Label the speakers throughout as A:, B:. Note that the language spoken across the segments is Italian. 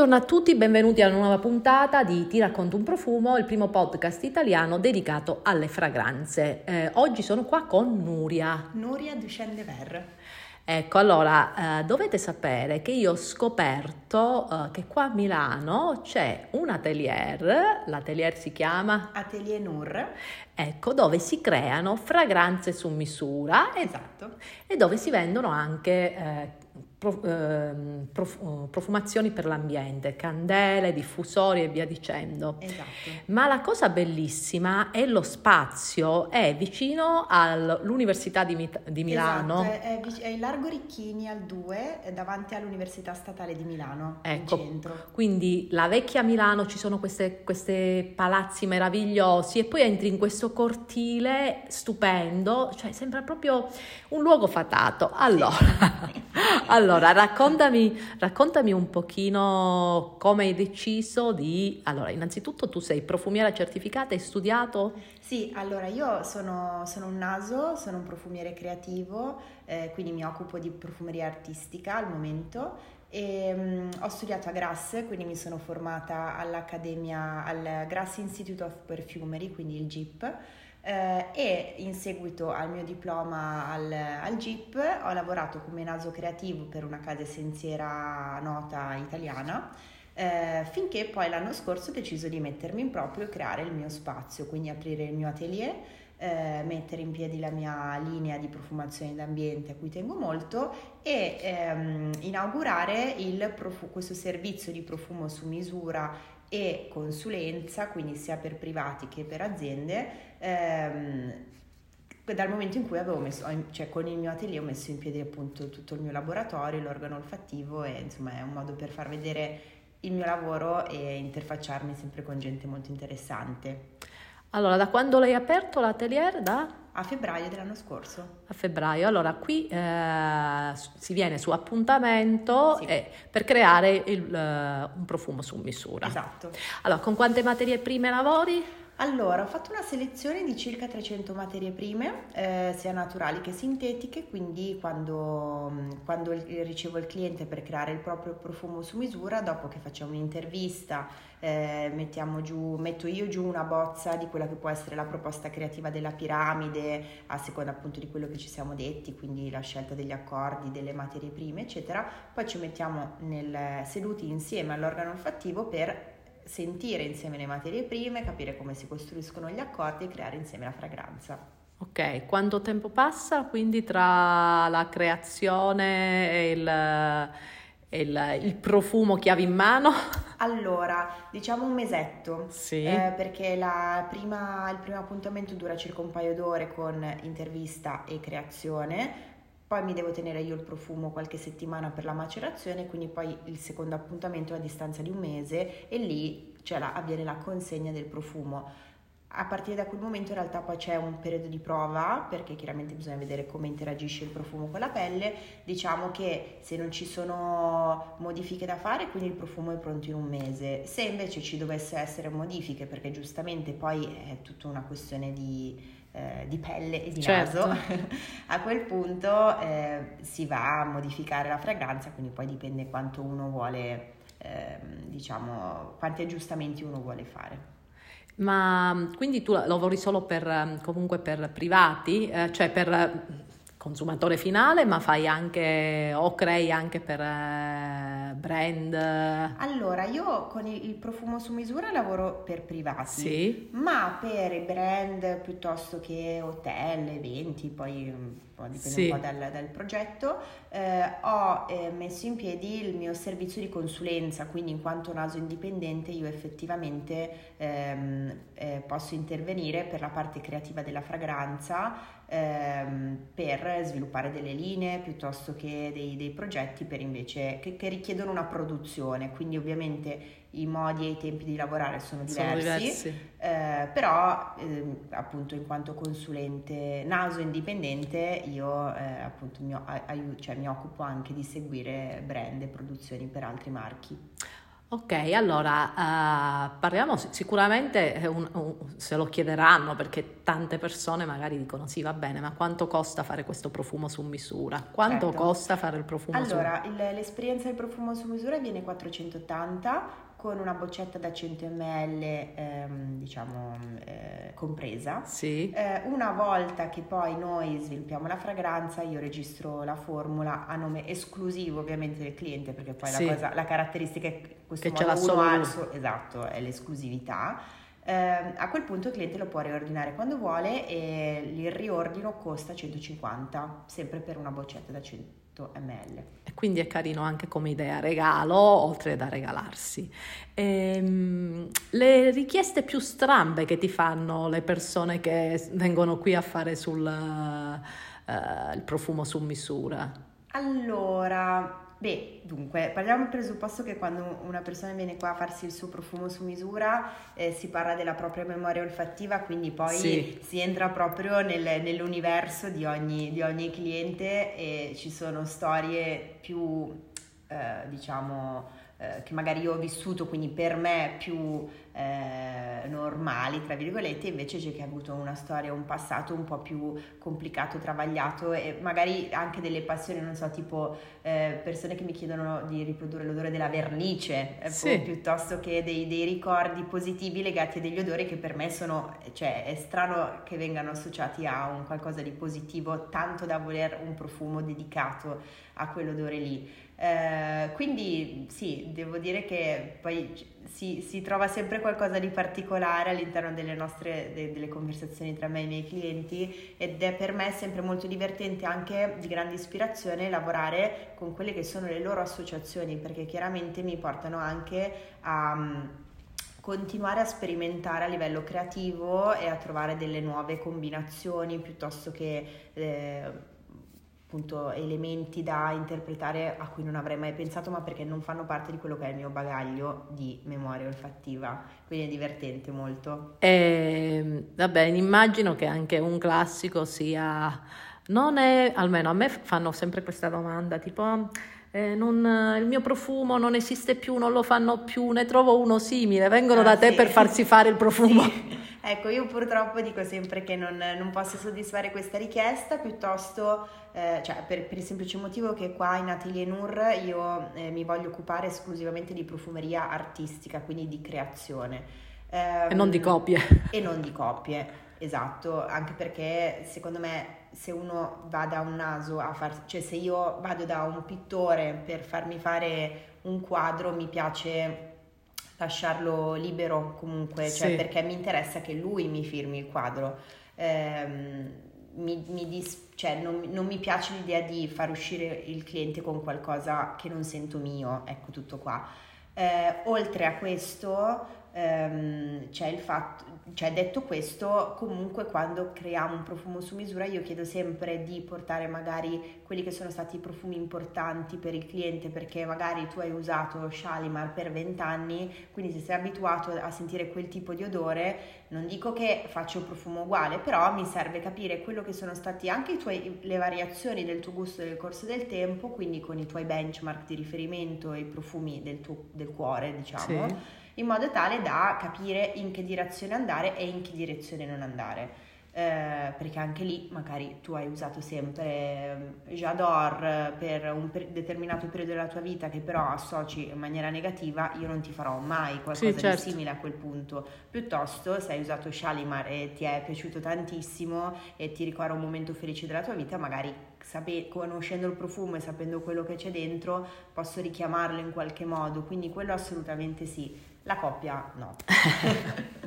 A: Buongiorno a tutti, benvenuti alla nuova puntata di Ti racconto un profumo, il primo podcast italiano dedicato alle fragranze. Eh, oggi sono qua con Nuria.
B: Nuria Duchenne de Verre.
A: Ecco, allora eh, dovete sapere che io ho scoperto eh, che qua a Milano c'è un atelier, l'atelier si chiama
B: Atelier Nur.
A: Ecco, dove si creano fragranze su misura
B: Esatto.
A: e dove si vendono anche eh, ehm, prof- profumazioni per l'ambiente, candele, diffusori e via dicendo.
B: Esatto.
A: Ma la cosa bellissima è lo spazio, è vicino all'Università di, di Milano.
B: Esatto, è, è è in Largo Ricchini al 2, è davanti all'Università Statale di Milano,
A: Ecco. Quindi la vecchia Milano ci sono queste, queste palazzi meravigliosi e poi entri in questo cortile stupendo, cioè sembra proprio un luogo fatato. Allora, allora raccontami, raccontami un pochino come hai deciso di... Allora, innanzitutto tu sei profumiera certificata, hai studiato?
B: Sì, allora io sono, sono un naso, sono un profumiere creativo, eh, quindi mi occupo di profumeria artistica al momento e mm, ho studiato a Grasse, quindi mi sono formata all'Accademia, al Grasse Institute of Perfumery, quindi il GIP. Eh, e in seguito al mio diploma al, al GIP ho lavorato come naso creativo per una casa essenziera nota italiana eh, finché poi l'anno scorso ho deciso di mettermi in proprio e creare il mio spazio, quindi aprire il mio atelier, eh, mettere in piedi la mia linea di profumazione d'ambiente a cui tengo molto e ehm, inaugurare profu- questo servizio di profumo su misura e consulenza, quindi sia per privati che per aziende. ehm, dal momento in cui avevo messo, cioè con il mio atelier ho messo in piedi appunto tutto il mio laboratorio, l'organo olfattivo e insomma è un modo per far vedere il mio lavoro e interfacciarmi sempre con gente molto interessante.
A: Allora, da quando l'hai aperto l'atelier? Da?
B: A febbraio dell'anno scorso.
A: A febbraio, allora qui eh, si viene su appuntamento
B: Sì.
A: eh, per creare il, eh, un profumo su misura.
B: Esatto.
A: Allora, con quante materie prime lavori?
B: Allora, ho fatto una selezione di circa 300 materie prime, eh, sia naturali che sintetiche, quindi quando, quando ricevo il cliente per creare il proprio profumo su misura, dopo che facciamo un'intervista, eh, giù, metto io giù una bozza di quella che può essere la proposta creativa della piramide, a seconda appunto di quello che ci siamo detti, quindi la scelta degli accordi, delle materie prime, eccetera. Poi ci mettiamo nel- seduti insieme all'organo olfattivo per sentire insieme le materie prime, capire come si costruiscono gli accordi e creare insieme la fragranza.
A: Ok, quanto tempo passa quindi tra la creazione e il, il- il profumo chiave in mano?
B: Allora, diciamo un mesetto.
A: Sì.
B: Eh, perché la prima- il primo appuntamento dura circa un paio d'ore con intervista e creazione, poi mi devo tenere io il profumo qualche settimana per la macerazione, quindi poi il secondo appuntamento è a distanza di un mese e lì cioè, la- avviene la consegna del profumo. A partire da quel momento in realtà poi c'è un periodo di prova perché chiaramente bisogna vedere come interagisce il profumo con la pelle. Diciamo che se non ci sono modifiche da fare, quindi il profumo è pronto in un mese. Se invece ci dovesse essere modifiche, perché giustamente poi è tutta una questione di, eh, di pelle e di
A: Certo.
B: naso, a quel punto eh, si va a modificare la fragranza, quindi poi dipende quanto uno vuole, ehm, diciamo, quanti aggiustamenti uno vuole fare.
A: Ma quindi tu lavori solo per comunque per privati, eh, cioè per eh, consumatore finale, ma fai anche o crei anche per eh, brand?
B: Allora, io con il, profumo su misura lavoro per privati.
A: Sì.
B: Ma per brand piuttosto che hotel, eventi, poi un po' dipende
A: Sì.
B: un po' dal, dal progetto, eh, ho eh, messo in piedi il mio servizio di consulenza, quindi in quanto naso indipendente io effettivamente ehm, eh, posso intervenire per la parte creativa della fragranza ehm, per sviluppare delle linee piuttosto che dei, dei progetti per invece che, che richiedono una produzione, quindi ovviamente i modi e i tempi di lavorare sono
A: Sono
B: diversi.
A: diversi.
B: Eh, però ehm, appunto in quanto consulente naso indipendente io eh, appunto mi, ai- cioè, mi occupo anche di seguire brand e produzioni per altri marchi.
A: Ok, allora uh, parliamo sicuramente, un, un, se lo chiederanno perché tante persone magari dicono sì va bene, ma quanto costa fare questo profumo su misura? Quanto certo. costa fare il profumo
B: allora,
A: su
B: misura? Allora, l'esperienza del profumo su misura viene 480 con una boccetta da 100 ml ehm, diciamo eh, compresa.
A: Sì.
B: Eh, una volta che poi noi sviluppiamo la fragranza io registro la formula a nome esclusivo ovviamente del cliente perché poi sì. la, cosa, la caratteristica è questo
A: che ce l'ha solo
B: alzo, esatto, è l'esclusività. Eh, a quel punto il cliente lo può riordinare quando vuole e il riordino costa 150 sempre per una boccetta da 100 ml.
A: E quindi è carino anche come idea regalo, oltre da regalarsi. Ehm, le richieste più strambe che ti fanno le persone che vengono qui a fare sul uh, il profumo su misura?
B: Allora, Beh, dunque, partiamo dal presupposto che quando una persona viene qua a farsi il suo profumo su misura eh, si parla della propria memoria olfattiva, quindi poi sì. si entra proprio nel, nell'universo di ogni, di ogni, cliente e ci sono storie più, eh, diciamo, eh, che magari io ho vissuto, quindi per me più eh, normali, tra virgolette, invece c'è chi ha avuto una storia, un passato un po' più complicato, travagliato e magari anche delle passioni, non so, tipo eh, persone che mi chiedono di riprodurre l'odore della vernice, eh, sì. piuttosto che dei, dei, ricordi positivi legati a degli odori che per me sono, cioè è strano che vengano associati a un qualcosa di positivo, tanto da voler un profumo dedicato a quell'odore lì. Eh, quindi sì, devo dire che poi si, si, trova sempre qualcosa di particolare all'interno delle nostre de, delle conversazioni tra me e i miei clienti ed è per me sempre molto divertente anche di grande ispirazione lavorare con quelle che sono le loro associazioni perché chiaramente mi portano anche a mm, continuare a sperimentare a livello creativo e a trovare delle nuove combinazioni piuttosto che eh, appunto elementi da interpretare a cui non avrei mai pensato, ma perché non fanno parte di quello che è il mio bagaglio di memoria olfattiva. Quindi è divertente molto.
A: E, ehm, vabbè, immagino che anche un classico sia. Non è, almeno a me fanno sempre questa domanda, tipo. Eh, non, il mio profumo non esiste più, non lo fanno più, ne trovo uno simile, vengono ah, da te sì. per farsi fare il profumo.
B: Sì. Ecco, io purtroppo dico sempre che non, non posso soddisfare questa richiesta, piuttosto, eh, cioè per, per, il semplice motivo che qua in Atelier Nur io eh, mi voglio occupare esclusivamente di profumeria artistica, quindi di creazione.
A: Eh, e non di copie.
B: E non di copie, esatto, anche perché secondo me se uno va da un naso a far, cioè se io vado da un pittore per farmi fare un quadro mi piace lasciarlo libero comunque, cioè sì. perché mi interessa che lui mi firmi il quadro. Eh, mi, mi dis, cioè non, non, mi piace l'idea di far uscire il cliente con qualcosa che non sento mio, ecco tutto qua. Eh, oltre a questo ehm, c'è il fatto, cioè detto questo, comunque quando creiamo un profumo su misura io chiedo sempre di portare magari quelli che sono stati i profumi importanti per il cliente perché magari tu hai usato Shalimar per 20 anni, quindi se sei abituato a sentire quel tipo di odore, non dico che faccio un profumo uguale, però mi serve capire quello che sono stati anche tuoi, le variazioni del tuo gusto nel corso del tempo, quindi con i tuoi benchmark di riferimento e i profumi del, tuo, del cuore, diciamo. Sì in modo tale da capire in che direzione andare e in che direzione non andare. Eh, perché anche lì magari tu hai usato sempre eh, J'adore per un per- determinato periodo della tua vita che però associ in maniera negativa, io non ti farò mai qualcosa sì, certo. di simile a quel punto. Piuttosto, se hai usato Shalimar e ti è piaciuto tantissimo e ti ricorda un momento felice della tua vita, magari sape- conoscendo il profumo e sapendo quello che c'è dentro, posso richiamarlo in qualche modo. Quindi quello assolutamente sì. La coppia no.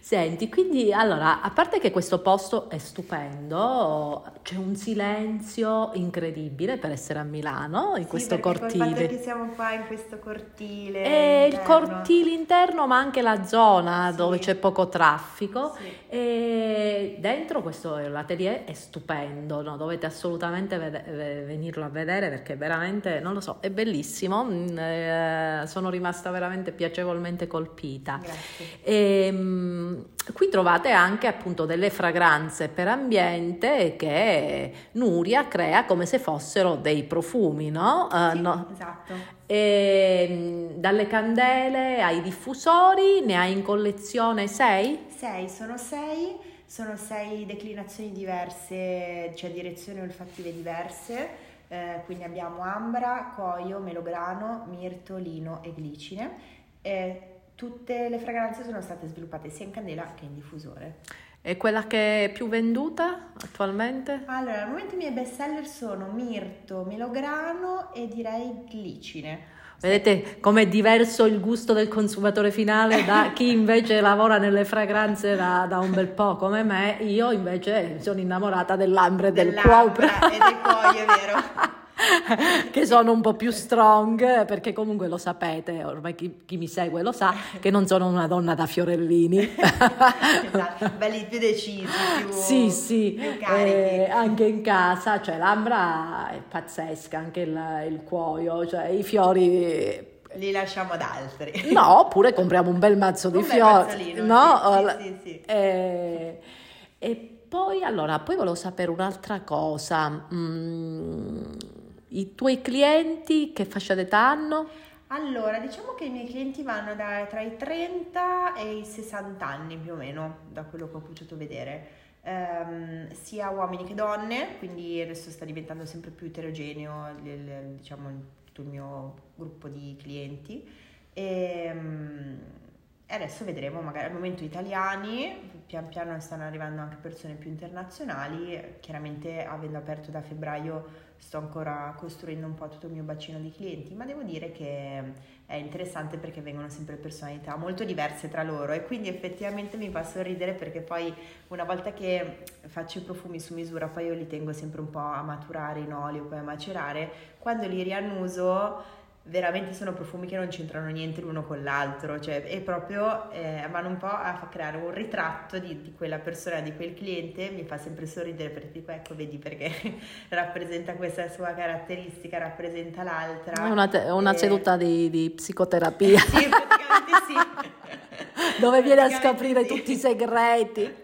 A: Senti, quindi allora, a parte che questo posto è stupendo, c'è un silenzio incredibile per essere a Milano, in
B: sì,
A: questo cortile.
B: Il fatto che siamo qua in questo cortile.
A: È interno. il cortile interno, ma anche la zona sì. dove c'è poco traffico. Sì. E dentro questo l'atelier è stupendo, no? dovete assolutamente vede- venirlo a vedere perché veramente, non lo so, è bellissimo. Mm, eh, sono rimasta veramente piacevolmente particolarmente colpita. E, mh, qui trovate anche appunto delle fragranze per ambiente che Nuria crea come se fossero dei profumi, no? Uh,
B: Sì,
A: no?
B: esatto.
A: E, mh, dalle candele ai diffusori, ne hai in collezione sei?
B: Sei, sono sei, sono sei declinazioni diverse, cioè direzioni olfattive diverse. Eh, quindi abbiamo ambra, coio, melograno, mirto, lino e glicine. E tutte le fragranze sono state sviluppate sia in candela che in diffusore.
A: È quella che è più venduta attualmente?
B: Allora, al momento i miei best seller sono mirto, melograno e direi glicine.
A: Vedete com'è diverso il gusto del consumatore finale da chi invece lavora nelle fragranze da, da un bel po' come me. Io invece sono innamorata dell'ambre e del cuore.
B: e del coio, è vero.
A: che sono un po' più strong perché comunque lo sapete, ormai chi, chi mi segue lo sa che non sono una donna da fiorellini.
B: esatto, belli più decisi, più,
A: Sì, sì,
B: più
A: eh, anche in casa, cioè l'ambra è pazzesca, anche il, il cuoio, cioè i fiori
B: Li lasciamo ad altri.
A: No, oppure compriamo un bel mazzo di
B: Un
A: fiori, no?
B: sì, sì, sì.
A: Eh, e poi, allora, poi volevo sapere un'altra cosa. Mm, I tuoi clienti che fascia d'età hanno?
B: Allora, diciamo che i miei clienti vanno da, tra i 30 e i 60 anni più o meno, da quello che ho potuto vedere. Ehm, sia uomini che donne, quindi adesso sta diventando sempre più eterogeneo il, diciamo, tutto il mio gruppo di clienti. E, mm, e adesso vedremo, magari al momento italiani, pian piano stanno arrivando anche persone più internazionali. Chiaramente, avendo aperto da febbraio, sto ancora costruendo un po' tutto il mio bacino di clienti, ma devo dire che è interessante perché vengono sempre personalità molto diverse tra loro e quindi effettivamente mi fa sorridere perché poi una volta che faccio i profumi su misura, poi io li tengo sempre un po' a maturare in olio, poi a macerare, quando li riannuso veramente sono profumi che non c'entrano niente l'uno con l'altro, cioè è proprio eh, vanno un po' a creare un ritratto di, di quella persona, di quel cliente, mi fa sempre sorridere perché dico ecco vedi perché rappresenta questa sua caratteristica, rappresenta l'altra.
A: È una, te- una
B: Eh,
A: seduta di, di psicoterapia
B: Sì, praticamente sì.
A: dove viene a scoprire
B: sì.
A: tutti i segreti.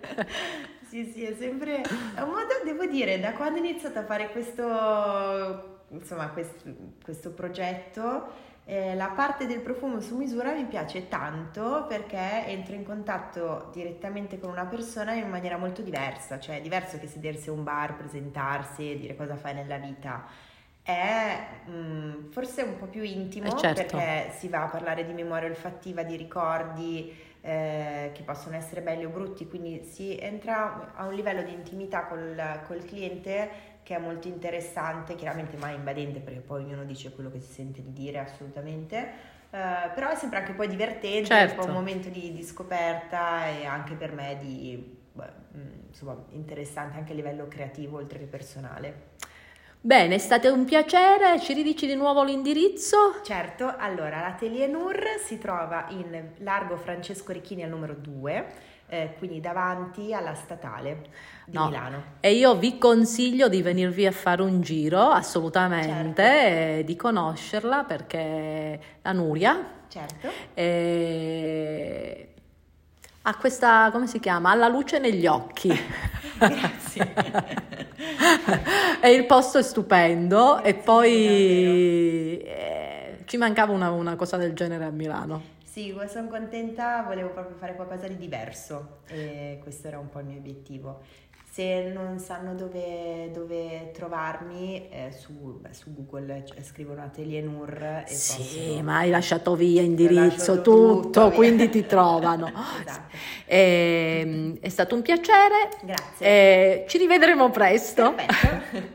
B: Sì, sì, è sempre è un modo, devo dire, da quando ho iniziato a fare questo, insomma, questo, questo progetto, eh, la parte del profumo su misura mi piace tanto perché entro in contatto direttamente con una persona in maniera molto diversa, cioè è diverso che sedersi a un bar, presentarsi e dire cosa fai nella vita. È mm, forse un po' più intimo
A: Eh, certo.
B: perché si va a parlare di memoria olfattiva, di ricordi, eh, che possono essere belli o brutti, quindi si entra a un livello di intimità col, col cliente che è molto interessante, chiaramente mai invadente perché poi ognuno dice quello che si sente di dire assolutamente, eh, però è sempre anche poi divertente, è un po'
A: Certo.
B: un momento di, di scoperta e anche per me di, beh, mm, insomma, interessante anche a livello creativo oltre che personale.
A: Bene, è stato un piacere, ci ridici di nuovo l'indirizzo?
B: Certo, allora l'Atelier Nur si trova in Largo Francesco Ricchini al numero 2, eh, quindi davanti alla statale di
A: No.
B: Milano.
A: E io vi consiglio di venirvi a fare un giro, assolutamente,
B: Certo.
A: e di conoscerla perché la Nuria
B: Certo.
A: eh, ha questa, come si chiama? Ha la luce negli occhi.
B: Grazie.
A: e il posto è stupendo e poi eh, ci mancava una, una cosa del genere a Milano.
B: Sì, sono contenta, volevo proprio fare qualcosa di diverso e questo era un po' il mio obiettivo. Se non sanno dove, dove trovarmi, eh, su, beh, su Google scrivono Atelier Nur e
A: Sì,
B: possono-
A: ma hai lasciato via indirizzo, tutto,
B: tutto, via.
A: quindi ti trovano.
B: Esatto.
A: Ehm, è stato un piacere.
B: Grazie.
A: e ci rivedremo presto.
B: Perfetto.